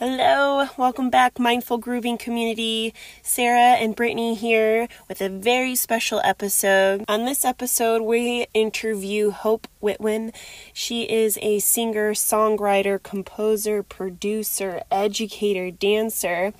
Hello, welcome back, Mindful Grooving community. Sara and Brittany here with a very special episode. On this episode, we interview Hope Littwin. She is a singer, songwriter, composer, producer, educator, dancer.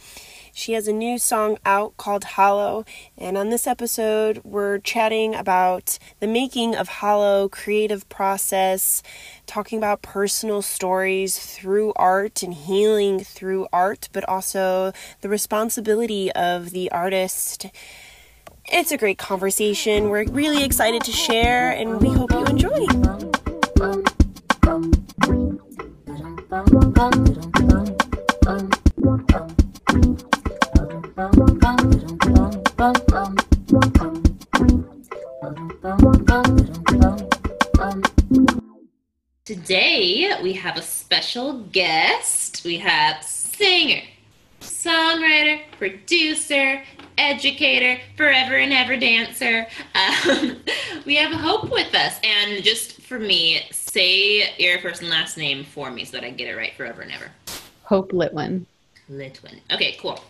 She has a new song out called Hollow, and on this episode, we're chatting about the making of Hollow, creative process, talking about personal stories through art and healing through art, but also the responsibility of the artist. It's a great conversation. We're really excited to share, and we hope you enjoy. Today we have a special guest. We have singer, songwriter, producer, educator, forever and ever dancer. Um, we have Hope with us. And just for me, say your first and last name for me so that I get it right forever and ever. Hope Littwin. Littwin. Okay, cool.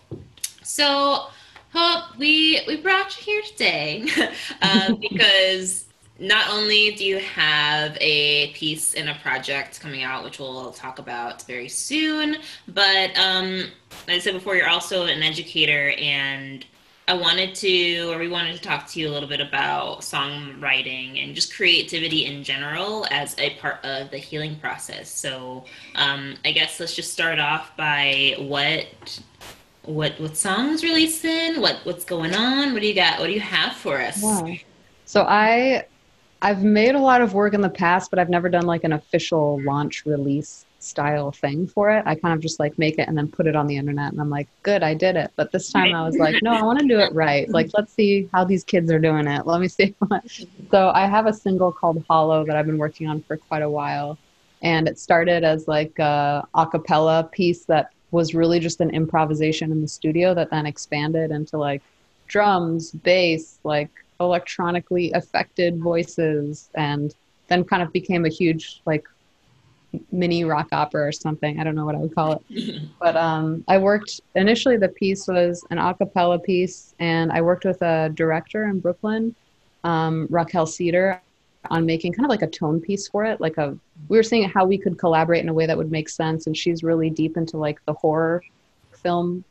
So, Hope, we we brought you here today uh, because not only do you have a piece in a project coming out, which we'll talk about very soon, but um, like I said before, you're also an educator, and I wanted to, or we wanted to talk to you a little bit about songwriting and just creativity in general as a part of the healing process. So um, I guess let's just start off by what what what songs releasing, what what's going on, what do you got, what do you have for us? Wow. So I I've made a lot of work in the past, but I've never done like an official launch release style thing for it. I kind of just like make it and then put it on the internet and I'm like, good, I did it. But this time I was like, no, I want to do it right. Like, let's see how these kids are doing it. Let me see. so I have a single called Hollow that I've been working on for quite a while. And it started as like a a cappella piece that was really just an improvisation in the studio that then expanded into like drums, bass, like electronically affected voices, and then kind of became a huge like mini rock opera or something. I don't know what I would call it. but um, I worked initially. The piece was an a cappella piece, and I worked with a director in Brooklyn, um, Raquel Cedar, on making kind of like a tone piece for it. Like a we were seeing how we could collaborate in a way that would make sense, and she's really deep into like the horror film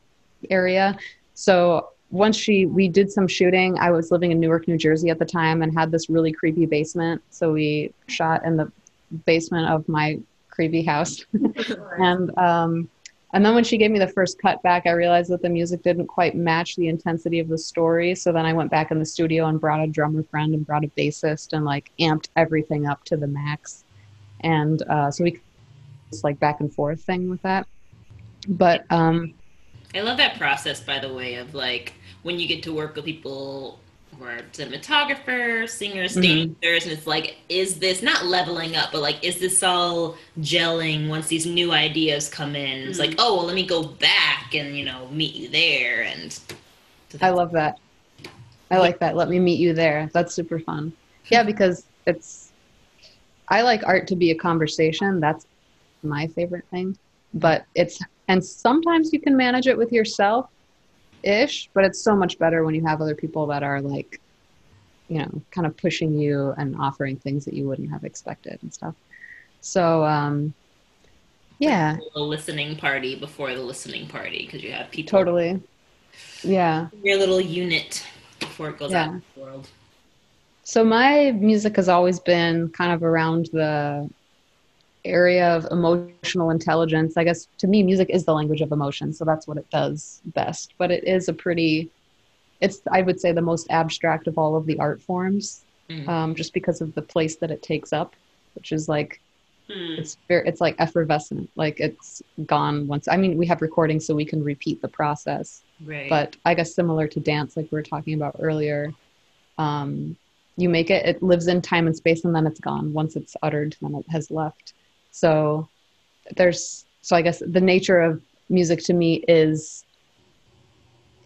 area. So once she we did some shooting i was living in newark new jersey at the time and had this really creepy basement so we shot in the basement of my creepy house and um and then when she gave me the first cut back i realized that the music didn't quite match the intensity of the story. So then i went back in the studio and brought a drummer friend and brought a bassist and like amped everything up to the max. And uh so we just like back and forth thing with that. But um I love that process, by the way, of like when you get to work with people who are cinematographers, singers, mm-hmm. dancers, and it's like, is this not leveling up, but like, is this all gelling once these new ideas come in? It's like, mm-hmm. oh, well, let me go back and, you know, meet you there. And I love that. I like that. Let me meet you there. That's super fun. Yeah, because it's, I like art to be a conversation. That's my favorite thing. But it's, and sometimes you can manage it with yourself ish, but it's so much better when you have other people that are like, you know, kind of pushing you and offering things that you wouldn't have expected and stuff. So, um, yeah, a listening party before the listening party because you have people totally. Yeah. your little unit before it goes out Yeah. in the world. So my music has always been kind of around the area of emotional intelligence. I guess to me, music is the language of emotion, so that's what it does best. But it is a pretty, it's I would say the most abstract of all of the art forms, Mhm. um, just because of the place that it takes up, which is like Hmm. it's very, it's like effervescent. Like it's gone once. I mean, we have recordings, so we can repeat the process Right. but I guess similar to dance, like we were talking about earlier, um, you make it, it lives in time and space, and then it's gone. Once it's uttered, then it has left. So there's, so I guess the nature of music to me is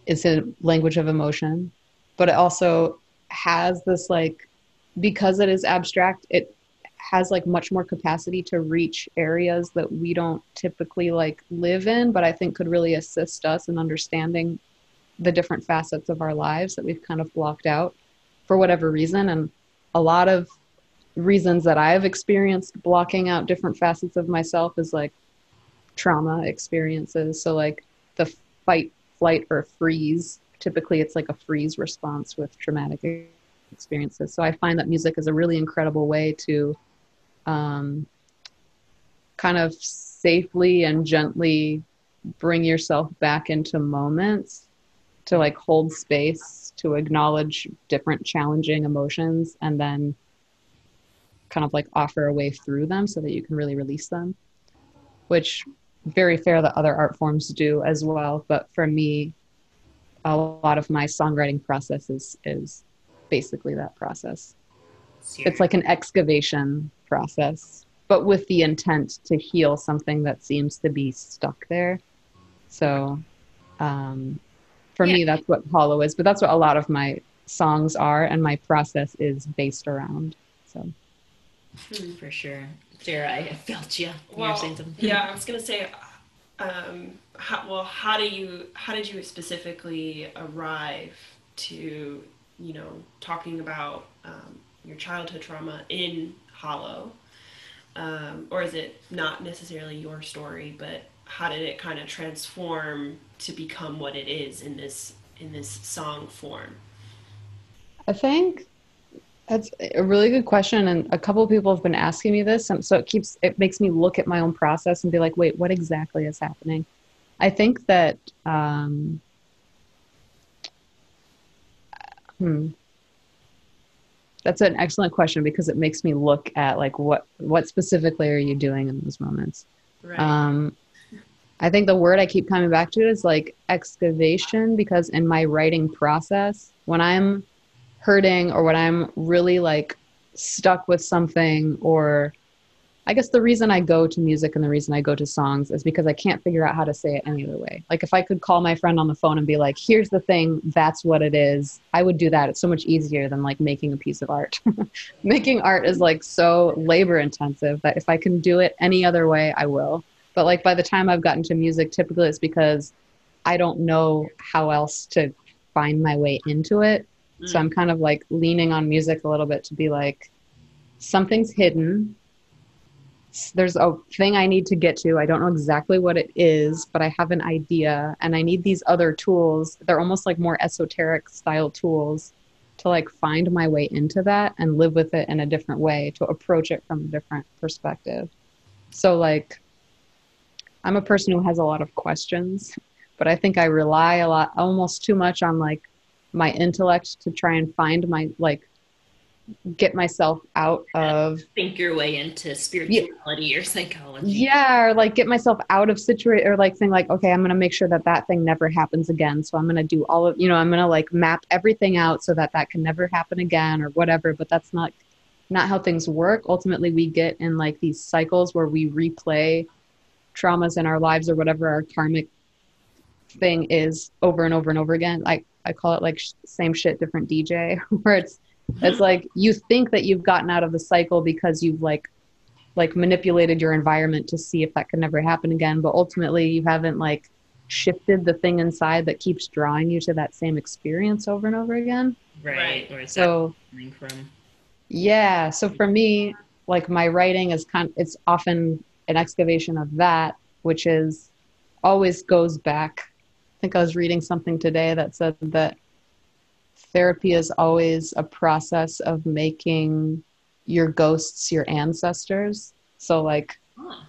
is a language of emotion, but it also has this like because it is abstract, it has like much more capacity to reach areas that we don't typically like live in, but I think could really assist us in understanding the different facets of our lives that we've kind of blocked out for whatever reason. And a lot of reasons that I've experienced blocking out different facets of myself is like trauma experiences. So, like the fight, flight, or freeze. Typically, it's like a freeze response with traumatic experiences. So, I find that music is a really incredible way to um, kind of safely and gently bring yourself back into moments to like hold space to acknowledge different challenging emotions and then kind of like offer a way through them so that you can really release them which very fair that other art forms do as well. But for me a lot of my songwriting process is is basically that process. It's like an excavation process but with the intent to heal something that seems to be stuck there. So um, for yeah. me that's what hollow is but that's what a lot of my songs are and my process is based around so Hmm, for sure. Sara, I felt you. Well, you yeah, I was gonna say, um, how, well, how do you, how did you specifically arrive to, you know, talking about um, your childhood trauma in Hollow, um, or is it not necessarily your story, but how did it kind of transform to become what it is in this in this song form? I think that's a really good question, and a couple of people have been asking me this, and so it keeps it makes me look at my own process and be like, wait, what exactly is happening? I think that um, hmm, that's an excellent question because it makes me look at like what what specifically are you doing in those moments. Right. Um, I think the word I keep coming back to is like excavation because in my writing process, when I'm hurting or when I'm really like stuck with something or I guess the reason I go to music and the reason I go to songs is because I can't figure out how to say it any other way. Like if I could call my friend on the phone and be like, "Here's the thing, that's what it is." I would do that. It's so much easier than like making a piece of art. making art is like so labor intensive that if I can do it any other way, I will. But like by the time I've gotten to music, typically it's because I don't know how else to find my way into it. So I'm kind of like leaning on music a little bit to be like, something's hidden. There's a thing I need to get to. I don't know exactly what it is, but I have an idea and I need these other tools. They're almost like more esoteric style tools to like find my way into that and live with it in a different way, to approach it from a different perspective. So, like, I'm a person who has a lot of questions, but I think I rely a lot, almost too much on like my intellect to try and find my like get myself out of think your way into spirituality yeah, or psychology. yeah or like get myself out of situation or like think like okay i'm gonna make sure that that thing never happens again so i'm gonna do all of you know i'm gonna like map everything out so that that can never happen again or whatever but that's not not how things work. Ultimately we get in like these cycles where we replay traumas in our lives or whatever our karmic thing is over and over and over again. Like I call it like sh- same shit, different DJ, where it's it's like you think that you've gotten out of the cycle because you've like like manipulated your environment to see if that can never happen again, but ultimately you haven't like shifted the thing inside that keeps drawing you to that same experience over and over again. Right. Where so coming from? Yeah. So for me, like my writing is kind it's often an excavation of that, which is always goes back think I was reading something today that said that therapy is always a process of making your ghosts your ancestors. So, like,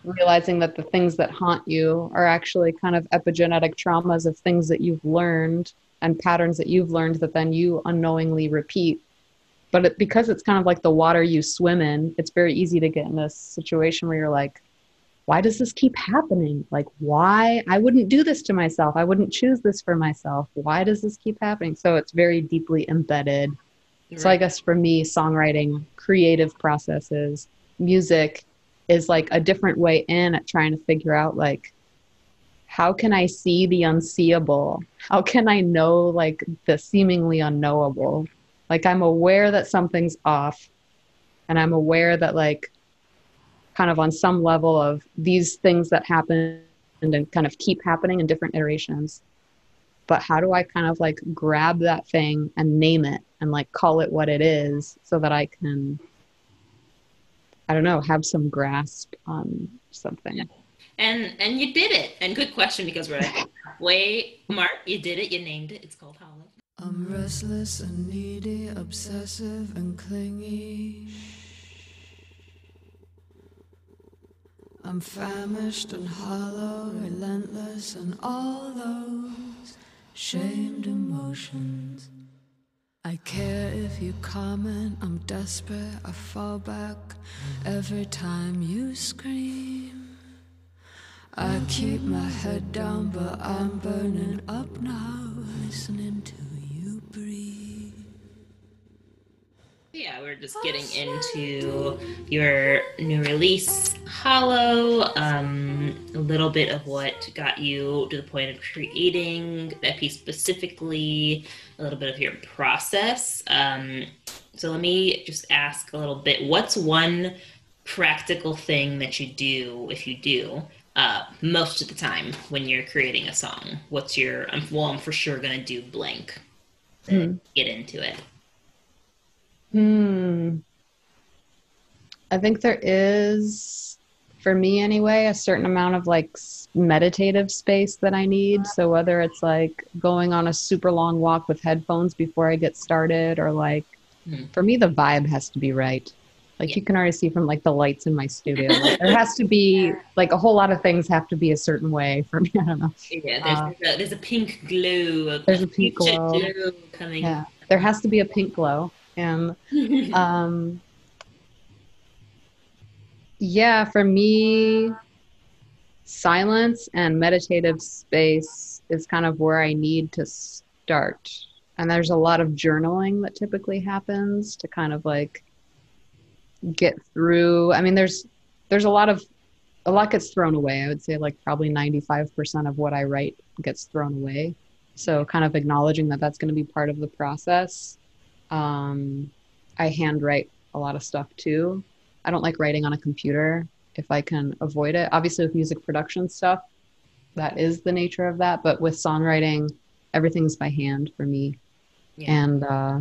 realizing that the things that haunt you are actually kind of epigenetic traumas of things that you've learned and patterns that you've learned that then you unknowingly repeat. But it, because it's kind of like the water you swim in, it's very easy to get in a situation where you're like, why does this keep happening? Like, why? I wouldn't do this to myself. I wouldn't choose this for myself. Why does this keep happening? So it's very deeply embedded. Right. So I guess for me, songwriting, creative processes, music is like a different way in at trying to figure out like, how can I see the unseeable? How can I know like the seemingly unknowable? Like I'm aware that something's off and I'm aware that like kind of on some level of these things that happen and kind of keep happening in different iterations. But how do I kind of like grab that thing and name it and like call it what it is so that I can, I don't know, have some grasp on something. And and you did it. And good question because we're like wait mark. You did it. You named it. It's called Hollow. I'm restless and needy, obsessive and clingy. I'm famished and hollow, relentless, and all those shamed emotions. I care if you comment, I'm desperate, I fall back every time you scream. I keep my head down, but I'm burning up now, listening to you breathe. Yeah, we're just getting into your new release, Hollow. Um, a little bit of what got you to the point of creating that piece specifically, a little bit of your process. Um, so let me just ask a little bit. What's one practical thing that you do, if you do, uh, most of the time when you're creating a song? What's your? Well, I'm for sure gonna do blank. Mm. Get into it. Hmm. I think there is, for me anyway, a certain amount of like meditative space that I need. So whether it's like going on a super long walk with headphones before I get started, or like, Hmm. for me, the vibe has to be right. Like Yeah. you can already see from like the lights in my studio, like, there has to be like a whole lot of things have to be a certain way for me. I don't know. Yeah, there's, Uh, there's, a, there's a pink glow. There's a pink fuchsia glow. coming. Yeah, there has to be a pink glow, and um yeah for me silence and meditative space is kind of where i need to start. And there's a lot of journaling that typically happens to kind of like get through. I mean there's there's a lot of a lot gets thrown away. I would say like probably 95% of what i write gets thrown away. So kind of acknowledging that that's going to be part of the process um, I handwrite a lot of stuff too. I don't like writing on a computer if I can avoid it. Obviously, with music production stuff, that is the nature of that. But with songwriting, everything's by hand for me. Yeah. And uh,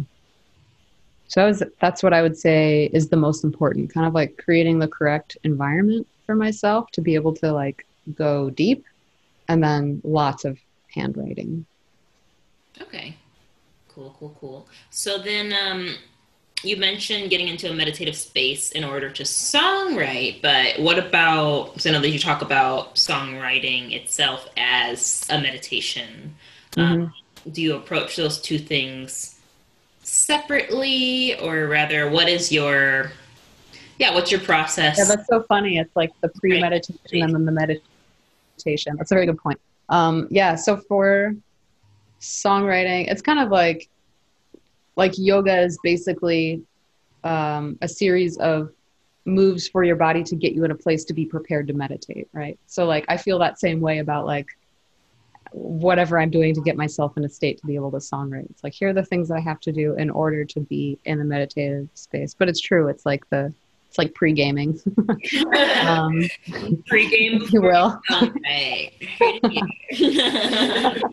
so is, that's what I would say is the most important kind of like creating the correct environment for myself to be able to like go deep and then lots of handwriting. Okay. Cool, cool, cool. So then um, you mentioned getting into a meditative space in order to songwrite, but what about, so I know that you talk about songwriting itself as a meditation. Um, do you approach those two things separately, or rather, what is your, yeah, what's your process? Yeah, that's so funny. It's like the pre-meditation and then the meditation. That's a very good point. Um, yeah, so for songwriting, it's kind of like like yoga is basically um, a series of moves for your body to get you in a place to be prepared to meditate, right? So like I feel that same way about like whatever I'm doing to get myself in a state to be able to songwrite. It's like here are the things I have to do in order to be in the meditative space. But it's true. It's like the it's like pre-gaming, um, Pre-game if you will.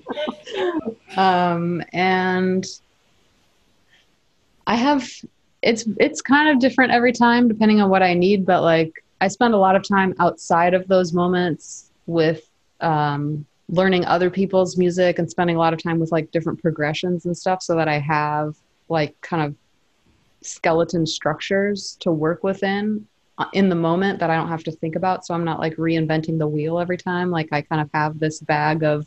Um, and I have it's it's kind of different every time depending on what I need, but like I spend a lot of time outside of those moments with um, learning other people's music and spending a lot of time with like different progressions and stuff, so that I have like kind of skeleton structures to work within uh, in the moment that I don't have to think about. So I'm not like reinventing the wheel every time. Like I kind of have this bag of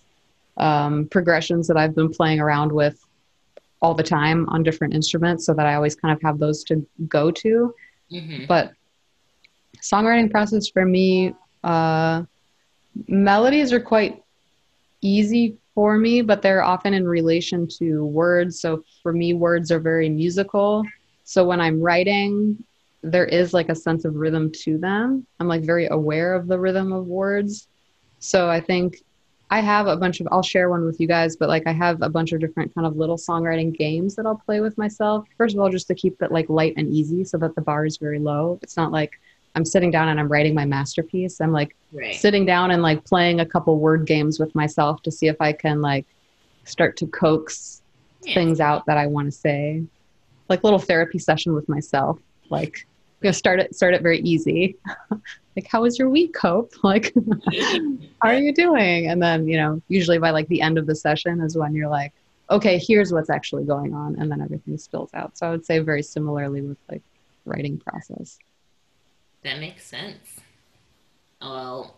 um, progressions that I've been playing around with all the time on different instruments so that I always kind of have those to go to. Mhm. But songwriting process for me, uh, melodies are quite easy for me, but they're often in relation to words. So for me, words are very musical. So when I'm writing, there is like a sense of rhythm to them. I'm like very aware of the rhythm of words. So I think I have a bunch of, I'll share one with you guys, but like I have a bunch of different kind of little songwriting games that I'll play with myself. First of all, just to keep it like light and easy so that the bar is very low. It's not like I'm sitting down and I'm writing my masterpiece. I'm like Right. sitting down and like playing a couple word games with myself to see if I can like start to coax Yeah. things out that I want to say. Like little therapy session with myself. Like you know, start it start it very easy. like how was your week, cope Like how are you doing? And then, you know, usually by like the end of the session is when you're like, okay, here's what's actually going on and then everything spills out. So I would say very similarly with like writing process. That makes sense. Well,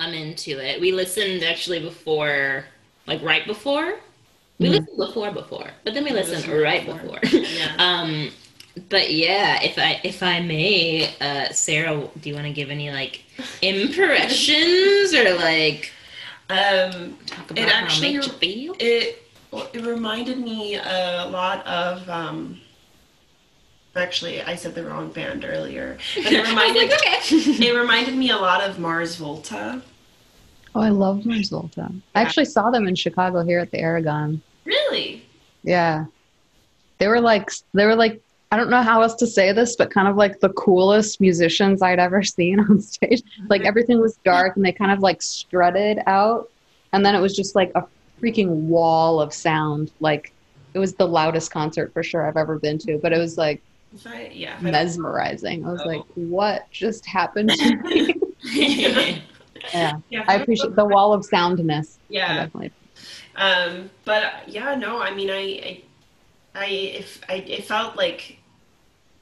I'm into it. We listened actually before, like right before. We Mhm. listened before before, but then we listened listened right before. before. Yeah. um, but yeah, if I if I may, uh, Sara, do you want to give any like impressions or like Um, talk It about how actually- it made you feel? it it reminded me a lot of um. Actually, I said the wrong band earlier, but it reminded like, okay. it reminded me a lot of Mars Volta. Oh, I love Mars Volta. I actually saw them in Chicago here at the Aragon. Really? Yeah. They were like they were like I don't know how else to say this, but kind of like the coolest musicians I'd ever seen on stage. Like everything was dark and they kind of like strutted out and then it was just like a freaking wall of sound. Like it was the loudest concert for sure I've ever been to, but it was like I, yeah. Mesmerizing. I was Oh. like, what just happened to me? yeah. yeah. Yeah, I appreciate the wall of soundness. Yeah. definitely. Um, but yeah, no, I mean, I, I, I if I, it felt like,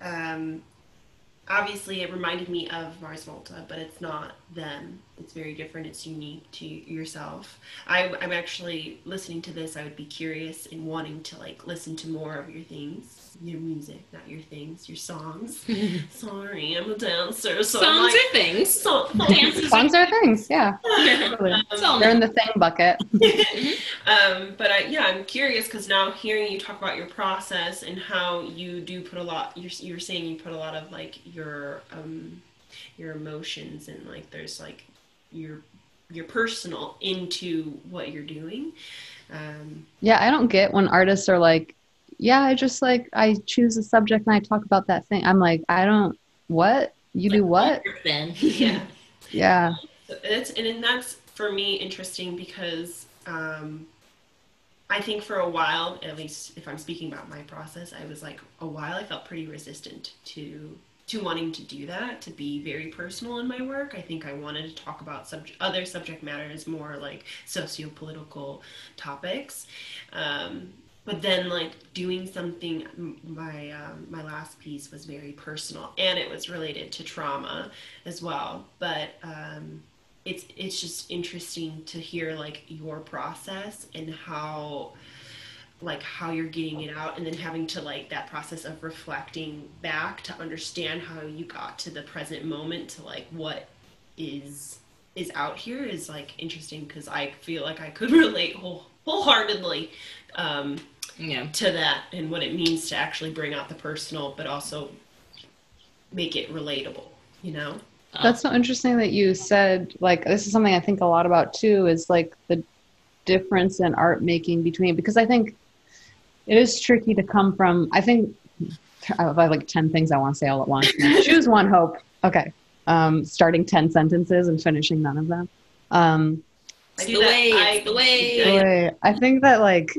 um, obviously it reminded me of Mars Volta, but it's not them. It's very different. It's unique to yourself. I, I'm actually listening to this. I would be curious and wanting to like listen to more of your things, your music, not your things, your songs. Sorry, I'm a dancer, so Songs like, are things. song, Dances Songs are things, yeah. Um, Totally. It's all They're in the thing bucket. um, but I, yeah, I'm curious because now hearing you talk about your process and how you do put a lot, you're, you're saying you put a lot of like your um, your emotions and like there's like your your personal into what you're doing. Um, Yeah, I don't get when artists are like, yeah, I just like I choose a subject and I talk about that thing. I'm like, I don't what? You do what? Then yeah, Yeah. So it's and then that's for me interesting because um, I think for a while, at least if I'm speaking about my process, I was like a while I felt pretty resistant to to wanting to do that, to be very personal in my work. I think I wanted to talk about subject, other subject matters, more like socio-political topics. Um, but then like doing something my um, my last piece was very personal and it was related to trauma as well but um, it's it's just interesting to hear like your process and how like how you're getting it out and then having to like that process of reflecting back to understand how you got to the present moment to like what is is out here is like interesting because I feel like I could relate whole, wholeheartedly um, yeah. to that and what it means to actually bring out the personal but also make it relatable you know That's so interesting that you said like this is something I think a lot about too is like the difference in art making between because I think it is tricky to come from I think I have like 10 things I want to say all at once. Choose one hope. Okay. Um, starting 10 sentences and finishing none of them. Um, It's the that- way, I- the way. I- Wait, I think that like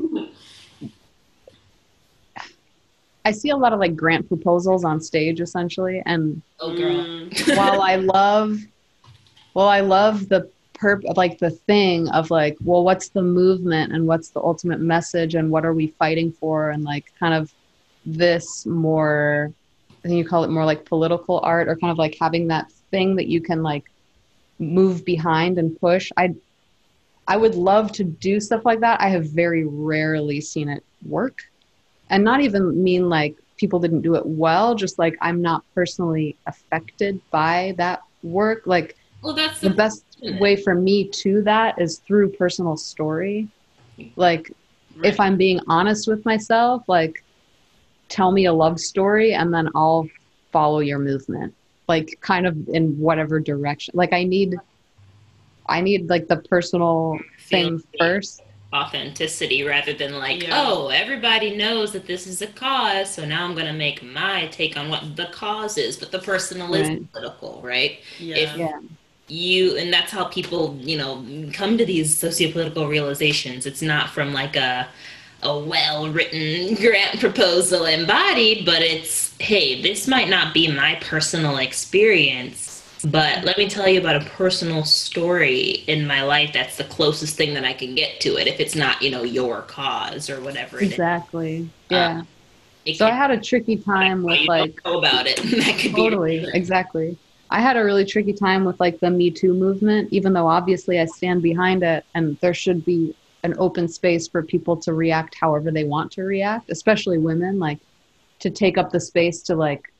I see a lot of like grant proposals on stage essentially, and Oh girl. Mm. while I love, well, I love the perp like the thing of like, well, what's the movement and what's the ultimate message and what are we fighting for and like kind of this more, I think you call it more like political art or kind of like having that thing that you can like move behind and push. I I would love to do stuff like that. I have very rarely seen it work. And not even mean like people didn't do it well, just like I'm not personally affected by that work. Like Well, that's the best way for me to that is through personal story. Like if I'm being honest with myself, like tell me a love story and then I'll follow your movement. Like kind of in whatever direction. Like I need I need like the personal thing first. authenticity rather than like, Yeah. oh, everybody knows that this is a cause, so now I'm going to make my take on what the cause is, but the personal is political, right? Yeah. If Yeah. You and that's how people you know come to these sociopolitical realizations. It's not from like a a well-written grant proposal embodied but it's hey this might not be my personal experience but let me tell you about a personal story in my life that's the closest thing that i can get to it if it's not you know your cause or whatever it is. Exactly. Um, yeah. It So I had a tricky time with like know about it. That could totally. exactly i had a really tricky time with like the me too movement even though obviously i stand behind it and there should be an open space for people to react however they want to react especially women like to take up the space to like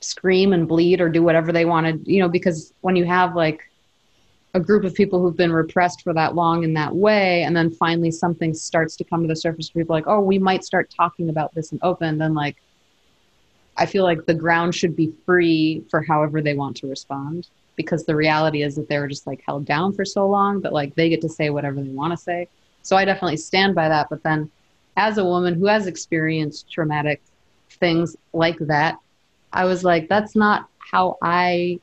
scream and bleed or do whatever they want to you know because when you have like a group of people who've been repressed for that long in that way and then finally something starts to come to the surface people like oh we might start talking about this in open then like I feel like the ground should be free for however they want to respond because the reality is that they were just like held down for so long that like they get to say whatever they want to say. So I definitely stand by that. But then as a woman who has experienced traumatic things like that, I was like, that's not how I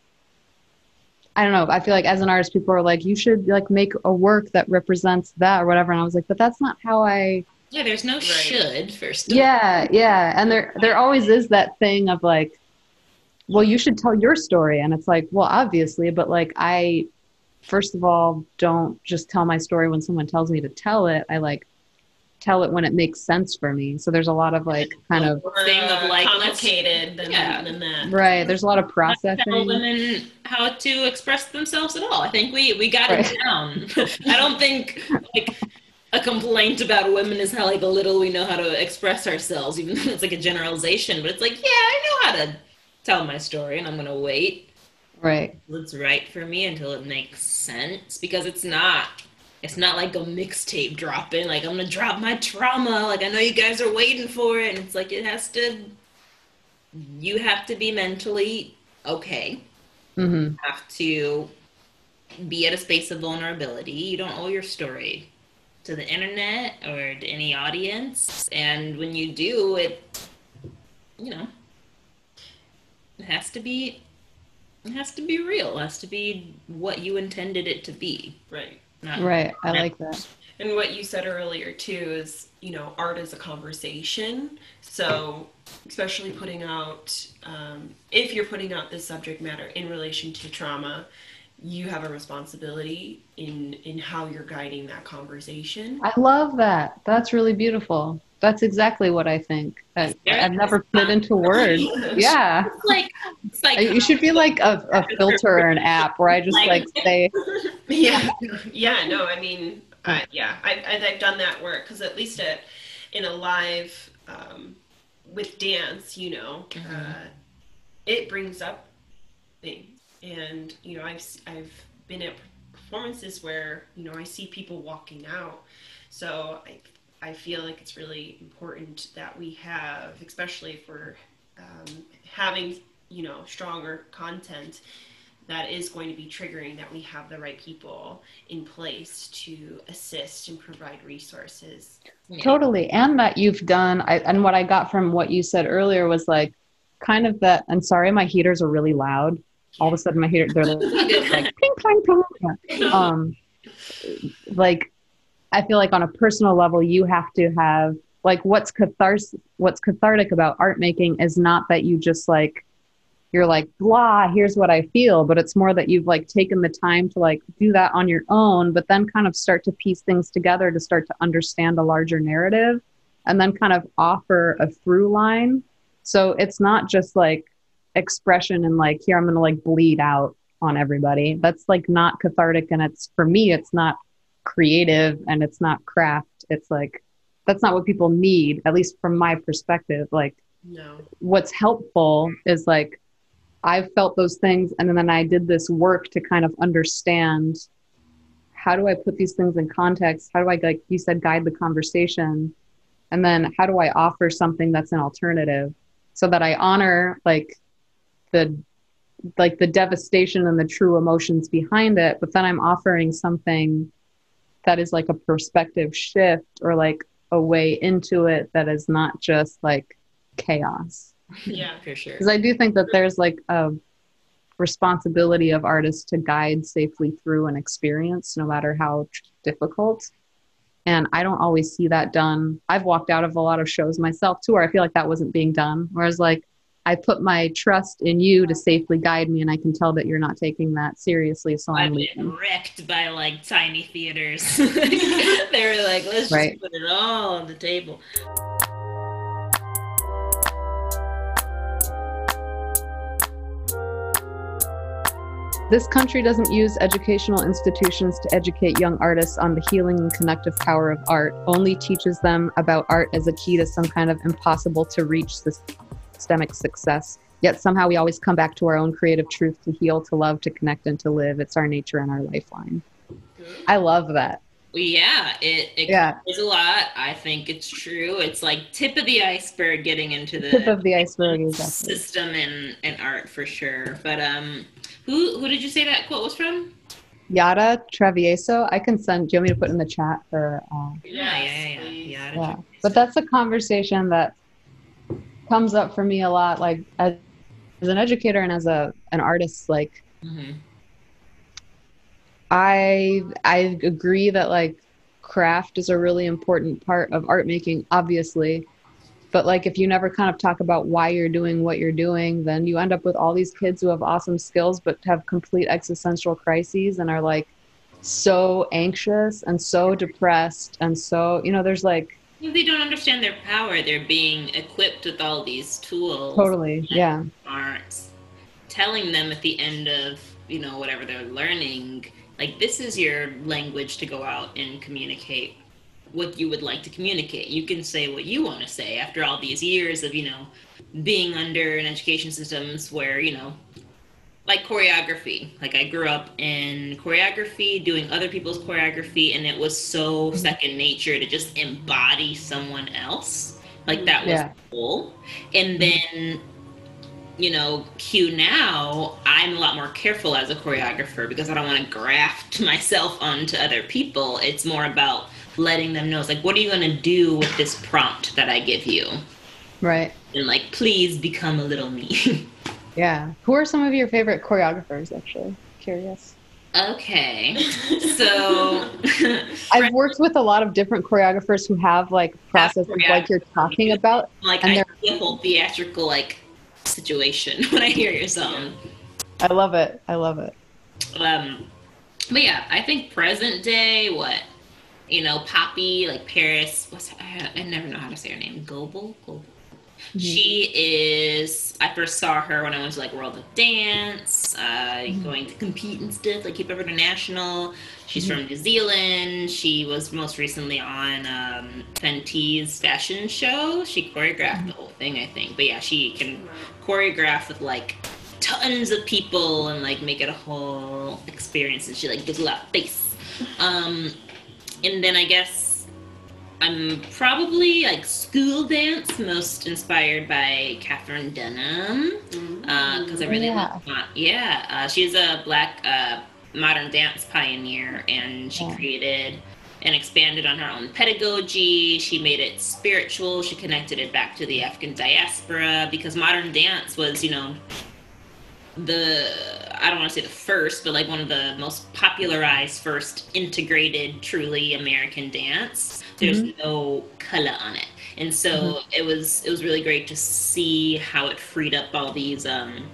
I don't know. I feel like as an artist, people are like, you should like make a work that represents that or whatever. And I was like, but that's not how I yeah there's no should first of yeah yeah and there there always is that thing of like well you should tell your story and it's like well obviously but like i first of all don't just tell my story when someone tells me to tell it i like tell it when it makes sense for me so there's a lot of like kind of thing of, like, complicated than, Yeah. than that. right there's a lot of tell processing women how to express themselves at all. I think we we got Right. it down. I don't think like a complaint about women is how like a little we know how to express ourselves, even though it's like a generalization. But it's like, yeah, I know how to tell my story, and I'm gonna wait right it's right for me until it makes sense because it's not. It's not like a mixtape dropping. Like I'm gonna drop my trauma. Like I know you guys are waiting for it, and it's like it has to. You have to be mentally okay Mm-hmm. have to be at a space of vulnerability. You don't owe your story to the internet or to any audience. And when you do, it, you know, it has to be, it has to be real. It has to be what you intended it to be. Right. Not, right i like that And what you said earlier too is, you know, art is a conversation. So, especially putting out, um, if you're putting out this subject matter in relation to trauma, you have a responsibility in in how you're guiding that conversation. i love that. That's really beautiful. That's exactly what i think. I, i've never put it into words. Yeah. It's like, it's like, you should be like a, a filter or an app where i just like say yeah yeah no i mean uh, yeah I, I, i've done that work because at least at, in a live um, with dance you know uh, it brings up things and you know i've s- i've been at performances where you know i see people walking out so i i feel like it's really important that we have especially if we're um, having you know stronger content that is going to be triggering that we have the right people in place to assist and provide resources. Totally. And that you've done, I, and what I got from what you said earlier was like kind of that. I'm sorry, my heaters are really loud. All of a sudden, my heater, they're like ping, pong, pong. Um, like, I feel like on a personal level, you have to have like what's catharsis, what's cathartic about art making is not that you just like, you're like, blah, here's what I feel, but it's more that you've like taken the time to like do that on your own, but then kind of start to piece things together to start to understand a larger narrative and then kind of offer a through line. So it's not just like expression and like, here, I'm to like bleed out on everybody. That's like not cathartic. And it's for me, it's not creative and it's not craft. It's like, that's not what people need, at least from my perspective. Like, No. what's helpful is like I've felt those things and then I did this work to kind of understand how do I put these things in context? How do I like you said guide the conversation? And then how do I offer something that's an alternative so that I honor like the like the devastation and the true emotions behind it, but then I'm offering something that is like a perspective shift or like a way into it that is not just like chaos. Yeah, for sure. Because I do think that there's like a responsibility of artists to guide safely through an experience, no matter how tr- difficult. And I don't always see that done. I've walked out of a lot of shows myself too, where I feel like that wasn't being done. Whereas, like, I put my trust in you to safely guide me, and I can tell that you're not taking that seriously. So I'm I've been leaving. wrecked by like tiny theaters. they were like, let's just put it all on the table. This country doesn't use educational institutions to educate young artists on the healing and connective power of art, only teaches them about art as a key to some kind of impossible to reach systemic success. Yet somehow we always come back to our own creative truth to heal, to love, to connect, and to live. It's our nature and our lifeline. I love that. Well, yeah, it, it Yeah. covers a lot. I think it's true. It's like tip of the iceberg getting into the Tip of the iceberg, exactly. system and, and art for sure. But um, who who did you say that quote was from? Yada Travieso. I can send. Do you want me to put in the chat for? Uh, Yeah, yeah, yeah, yeah. yeah but that's a conversation that comes up for me a lot like as, as an educator and as a an artist like hmm i i agree that like craft is a really important part of art making obviously. But like if you never kind of talk about why you're doing what you're doing then you end up with all these kids who have awesome skills but have complete existential crises and are like so anxious and so depressed and so you know there's like They don't understand their power. They're being equipped with all these tools. totally yeah aren't telling them at the end of you know whatever they're learning like this is your language to go out and communicate what you would like to communicate you can say what you want to say after all these years of you know being under an education systems where you know like choreography. Like i grew up in choreography doing other people's choreography and it was so mm-hmm. second nature to just embody someone else. Like that was Yeah. cool. And mm-hmm. then you know cue now i'm a lot more careful as a choreographer because i don't want to graft myself onto other people. It's more about letting them know it's like what are you going to do with this prompt that i give you? Right. And like please become a little me Yeah. Who are some of your favorite choreographers, actually? Curious. okay so I've worked with a lot of different choreographers who have like processes like you're talking about. like And i they're- see a whole theatrical like situation when i hear your song I love it. I love it. Um, but yeah, I think present day, what you know, Poppy, like Parris. What's I, I never know how to say her name. Goebel. Goebel. She is. I first saw her when I went to like World of Dance, uh, going to compete and stuff, like Hip Hop International. She's from New Zealand. She was most recently on um, Fenty's fashion show. She choreographed the whole thing, I think. But yeah, she can choreograph with like tons of people and like make it a whole experience. And she like gives a lot of face. Um, and then I guess I'm probably like school dance, most inspired by Katherine Dunham, because I really Yeah. love. Uh, yeah, uh, she's a black uh, modern dance pioneer, and she Yeah. created and expanded on her own pedagogy. She made it spiritual. She connected it back to the African diaspora because modern dance was, you know, the I don't want to say the first, but like one of the most popularized first integrated truly American dance. There's no color on it. And so it was it was really great to see how it freed up all these um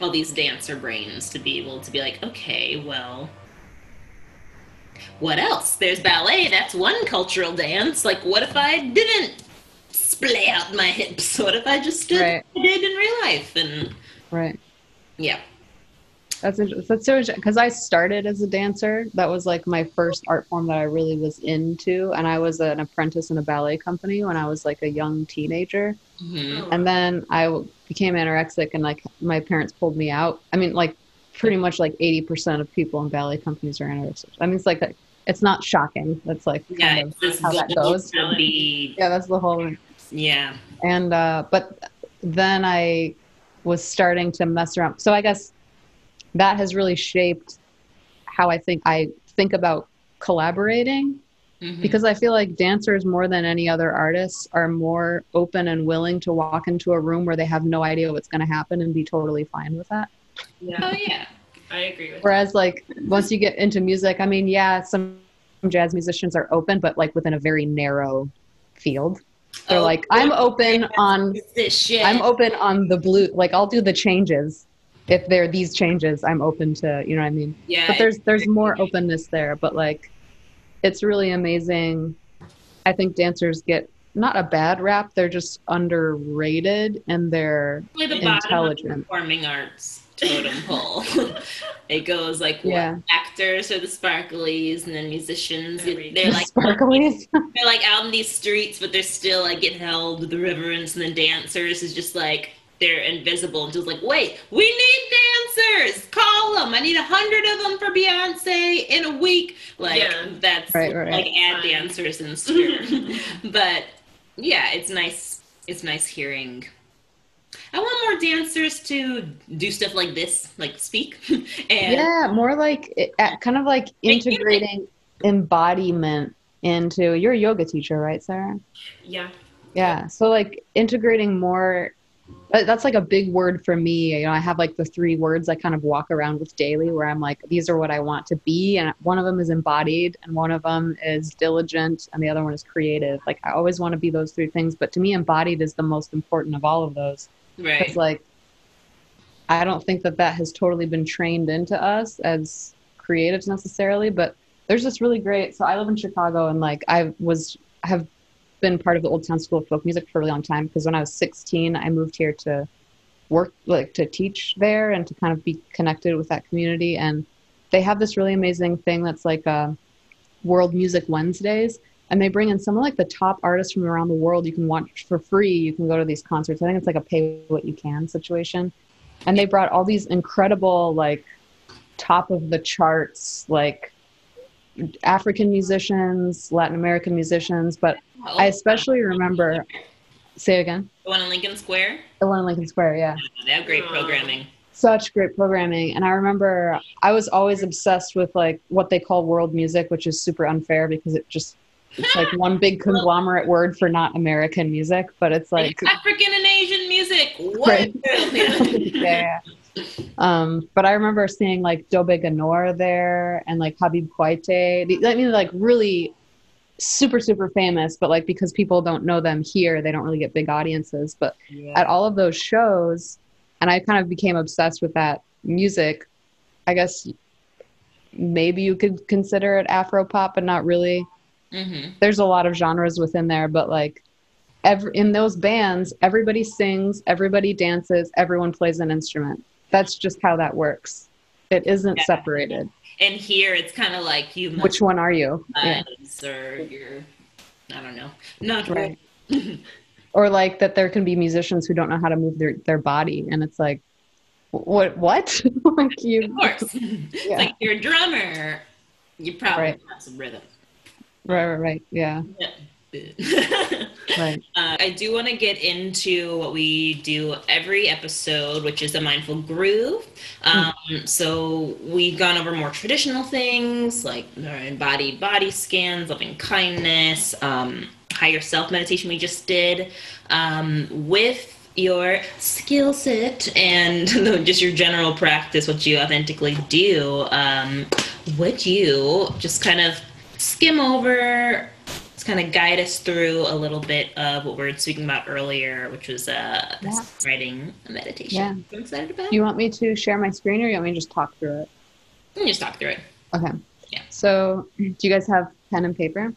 all these dancer brains to be able to be like, okay, well what else? There's ballet, that's one cultural dance. Like what if I didn't splay out my hips? What if I just stood Right. I did in real life? And Right. yeah. That's interesting. That's so because I started as a dancer. That was like my first art form that I really was into, and I was an apprentice in a ballet company when I was like a young teenager. Mhm. And then I became anorexic, and like my parents pulled me out. I mean, like pretty much like eighty percent of people in ballet companies are anorexic. I mean, it's like it's not shocking. That's like Yeah, kind of how that goes. reality- Yeah, that's the whole. Yeah. and uh, but then I was starting to mess around. So I guess that has really shaped how I think I think about collaborating Mhm. because I feel like dancers more than any other artists are more open and willing to walk into a room where they have no idea what's going to happen and be totally fine with that. Yeah, oh yeah. I agree with Whereas like once you get into music, I mean, yeah, some jazz musicians are open, but like within a very narrow field. They're Oh, like, I'm open on this shit. I'm open on the blue like I'll do the changes. If there are these changes, I'm open to you know what I mean? yeah. But there's there's more openness there. But like it's really amazing. I think dancers get not a bad rap, they're just underrated and they're Probably the bottom of the intelligent. performing arts totem pole. it goes like what, Yeah. actors are the sparklies, and then musicians. Every- They're like sparklies. they're like out in these streets, but they're still like getting held with the reverence. And then dancers is just like they're invisible and just like, wait, we need dancers. Call them. I need a hundred of them for Beyonce in a week. Like Yeah. that's Right, right, like add Fine. dancers instead. but yeah, it's nice. It's nice hearing. I want more dancers to do stuff like this, like speak. and yeah, more like it, uh, kind of like integrating embodiment into you're a yoga teacher, right, Sara? Yeah. Yeah. So like integrating more that's like a big word for me. You know, I have like the three words I kind of walk around with daily where I'm like, these are what I want to be. And one of them is embodied, and one of them is diligent, and the other one is creative. Like, I always want to be those three things. But to me, embodied is the most important of all of those. right. Because, like, I don't think that that has totally been trained into us as creatives necessarily. But there's this really great. So I live in Chicago, and like, I was, I have been part of the Old Town School of Folk Music for a really long time because when I was 16, I moved here to work, like to teach there and to kind of be connected with that community. And they have this really amazing thing that's like a World Music Wednesdays. And they bring in some of like the top artists from around the world. You can watch for free. You can go to these concerts. I think it's like a pay what you can situation. And they brought all these incredible, like top of the charts, like African musicians, Latin American musicians, but Oh, I especially remember. Say it again. the one in Lincoln Square. The one in Lincoln Square, yeah. Oh, they have great Oh. programming. Such great programming. And I remember I was always obsessed with like what they call world music, which is super unfair because it just it's like one big conglomerate word for not American music, but it's like African and Asian music. What? Right. yeah. Um, but I remember seeing like Dobet Gnahoré there and like Habib Koité. I mean, like really super, super famous, but like because people don't know them here, they don't really get big audiences. But at all of those shows, and I kind of became obsessed with that music. I guess maybe you could consider it Afro pop, but not really hmm there's a lot of genres within there, but like every in those bands, everybody sings, everybody dances, everyone plays an instrument. That's just how that works. It isn't Yeah. separated. And here it's kind of like you Which one are you? Yeah. or you're, I don't know, not Right. Or like that there can be musicians who don't know how to move their, their body and it's like what what? like Of you course. It's Yeah. like you're a drummer. You probably Right. have some rhythm. Right, right, right. Yeah. Right. Uh, I do want to get into what we do every episode, which is a mindful groove. Um, So we've gone over more traditional things like our embodied body scans, loving kindness, um, higher self meditation we just did. Um, with your skill set and just your general practice, what you authentically do, um, would you just kind of skim over just kind of guide us through a little bit of what we were speaking about earlier, which was uh, Yeah. writing a meditation. Yeah. I'm excited about. You want me to share my screen or you want me to just talk through it? We can just talk through it. Okay. Yeah. So do you guys have pen and paper?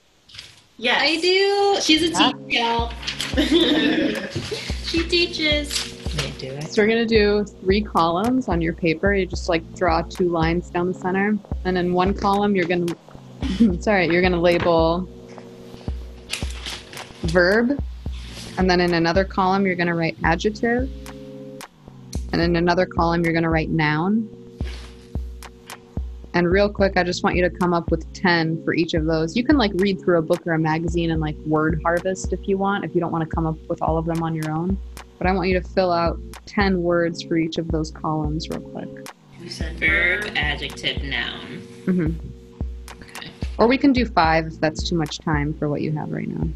Yeah, I do. She's a Yeah. teacher, y'all. she teaches. I do it. So we're gonna do three columns on your paper. You just like draw two lines down the center, and in one column you're gonna, sorry, you're gonna label verb, and then in another column you're gonna write adjective, and in another column you're gonna write noun. And real quick, I just want you to come up with 10 for each of those. You can like read through a book or a magazine and like word harvest if you want, if you don't want to come up with all of them on your own. But I want you to fill out 10 words for each of those columns real quick. You said Verb, adjective, noun. hmm Okay. Or we can do five if that's too much time for what you have right now.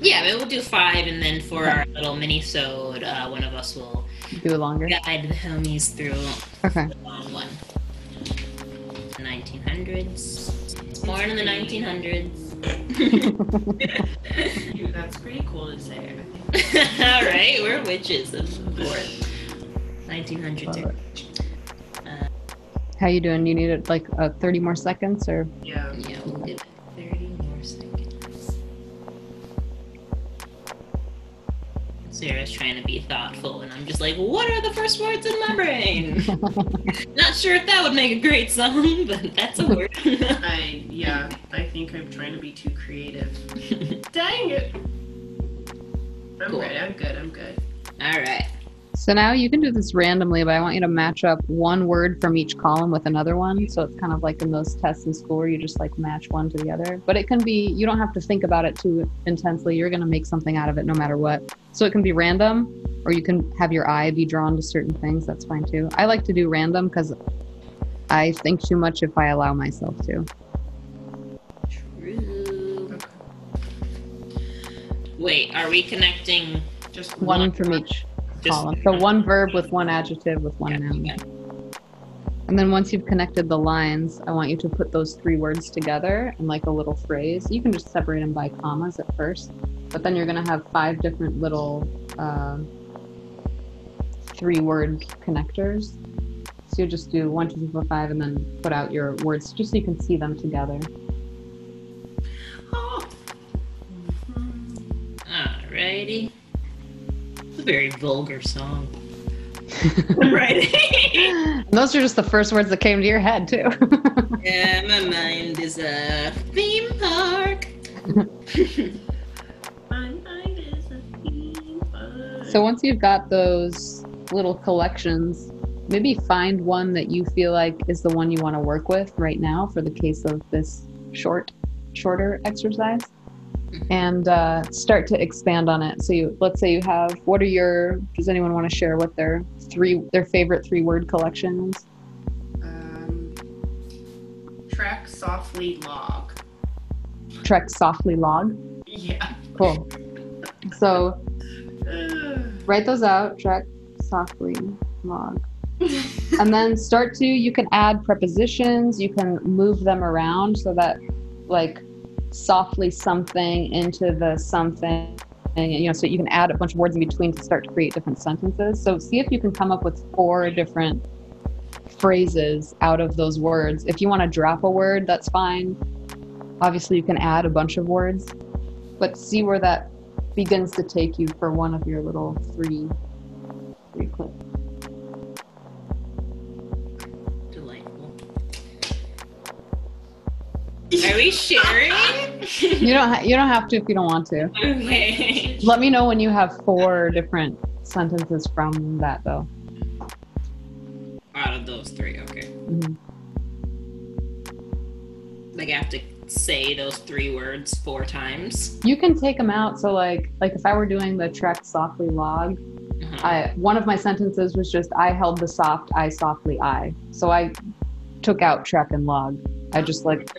Yeah, maybe we'll do five, and then for our little mini-sode, uh, one of us will Do a longer. guide the homies through Okay. the long one. 1900s. Born in the 1900s. That's pretty cool to say. All right, we're witches, of course. 1900s. Love How you doing? You need it like uh, 30 more seconds or Yeah. Yeah, we'll Sara's trying to be thoughtful, and I'm just like, what are the first words in my brain? Not sure if that would make a great song, but that's a word. I yeah. I think I'm trying to be too creative. Dang it. I'm Cool. ready. I'm good. I'm good. All right. So now you can do this randomly, but I want you to match up one word from each column with another one. So it's kind of like in those tests in school where you just like match one to the other. But it can be, you don't have to think about it too intensely. You're going to make something out of it no matter what. So it can be random, or you can have your eye be drawn to certain things. That's fine too. I like to do random because I think too much if I allow myself to. True. Wait, are we connecting? Just One from each Just- column. So one verb with one adjective with one noun. Yeah. And then once you've connected the lines, I want you to put those three words together in like a little phrase. You can just separate them by commas at first, but then you're going to have five different little uh, three word connectors. So you just do one, two, three, four, five, and then put out your words just so you can see them together. Oh. Alrighty. It's a very vulgar song. right. Those are just the first words that came to your head, too. yeah, my mind is a theme park. So once you've got those little collections, maybe find one that you feel like is the one you want to work with right now for the case of this short, shorter exercise, and uh, start to expand on it. So you, let's say you have, what are your? Does anyone want to share what their three, their favorite three word collections? Um, track softly log. Trek softly log. Yeah. Cool. So. Write those out. Trek softly log. and then start to you can add prepositions you can move them around so that like softly something into the something and you know so you can add a bunch of words in between to start to create different sentences so see if you can come up with four different phrases out of those words if you want to drop a word that's fine obviously you can add a bunch of words but see where that begins to take you for one of your little three three clips Delightful. Are we sharing? You don't ha- you don't have to if you don't want to. okay. Let me know when you have four different sentences from that though. Out of those three, okay. Mhm. Like I have to say those three words four times. You can take them out. So like like if I were doing the trek softly log, Uh-huh. I one of my sentences was just I held the soft I softly I. So I took out trek and log. I just like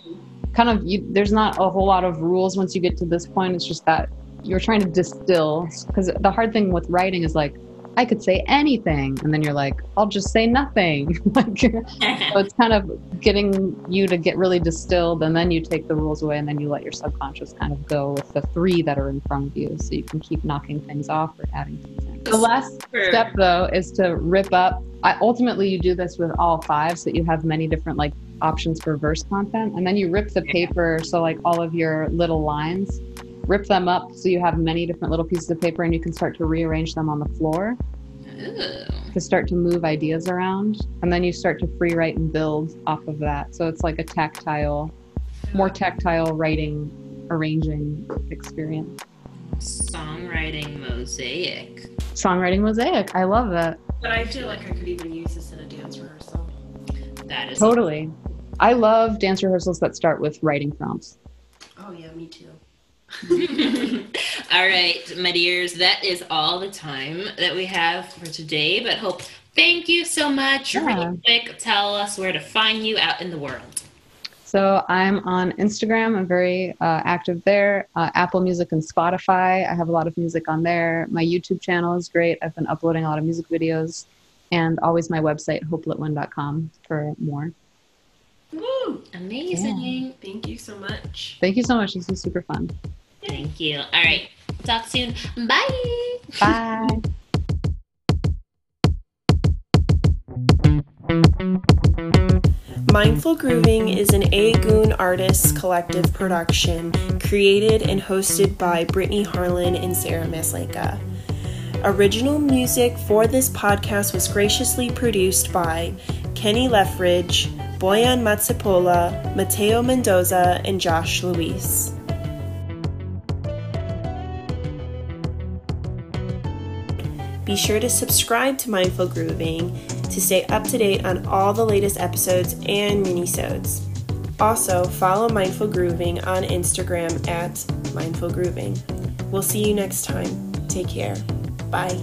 kind of you, there's not a whole lot of rules once you get to this point. It's just that you're trying to distill because the hard thing with writing is like I could say anything and then you're like I'll just say nothing. like So it's kind of getting you to get really distilled, and then you take the rules away, and then you let your subconscious kind of go with the three that are in front of you, so you can keep knocking things off or adding things in. The last step, though, is to rip up. I, ultimately, you do this with all five, so that you have many different like options for verse content, and then you rip the paper, so like all of your little lines, rip them up, so you have many different little pieces of paper, and you can start to rearrange them on the floor Ooh. to start to move ideas around and then you start to free write and build off of that so it's like a tactile more tactile writing arranging experience Songwriting mosaic. songwriting mosaic i love that But I feel like I could even use this in a dance rehearsal. That is totally i love dance rehearsals that start with writing prompts Oh yeah, me too. all right, my dears, that is all the time that we have for today. But Hope, thank you so much. Yeah. Real quick, tell us where to find you out in the world. So I'm on Instagram. I'm very uh, active there. Uh, Apple Music and Spotify. I have a lot of music on there. My YouTube channel is great. I've been uploading a lot of music videos, and always my website hopelittwin.com for more. Woo! Amazing. Thank you so much. Thank you so much. This was super fun. Thank you. All right. Talk soon. Bye. Bye. Mindful Grooving is an A Goon Artists collective production created and hosted by Brittany Harlan and Sara Maslenka. Original music for this podcast was graciously produced by Kenny Leffridge, Boyan Matsupola, Mateo Mendoza, and Josh Luis. Be sure to subscribe to Mindful Grooving to stay up to date on all the latest episodes and minisodes. Also, follow Mindful Grooving on Instagram at Mindful Grooving. We'll see you next time. Take care. Bye.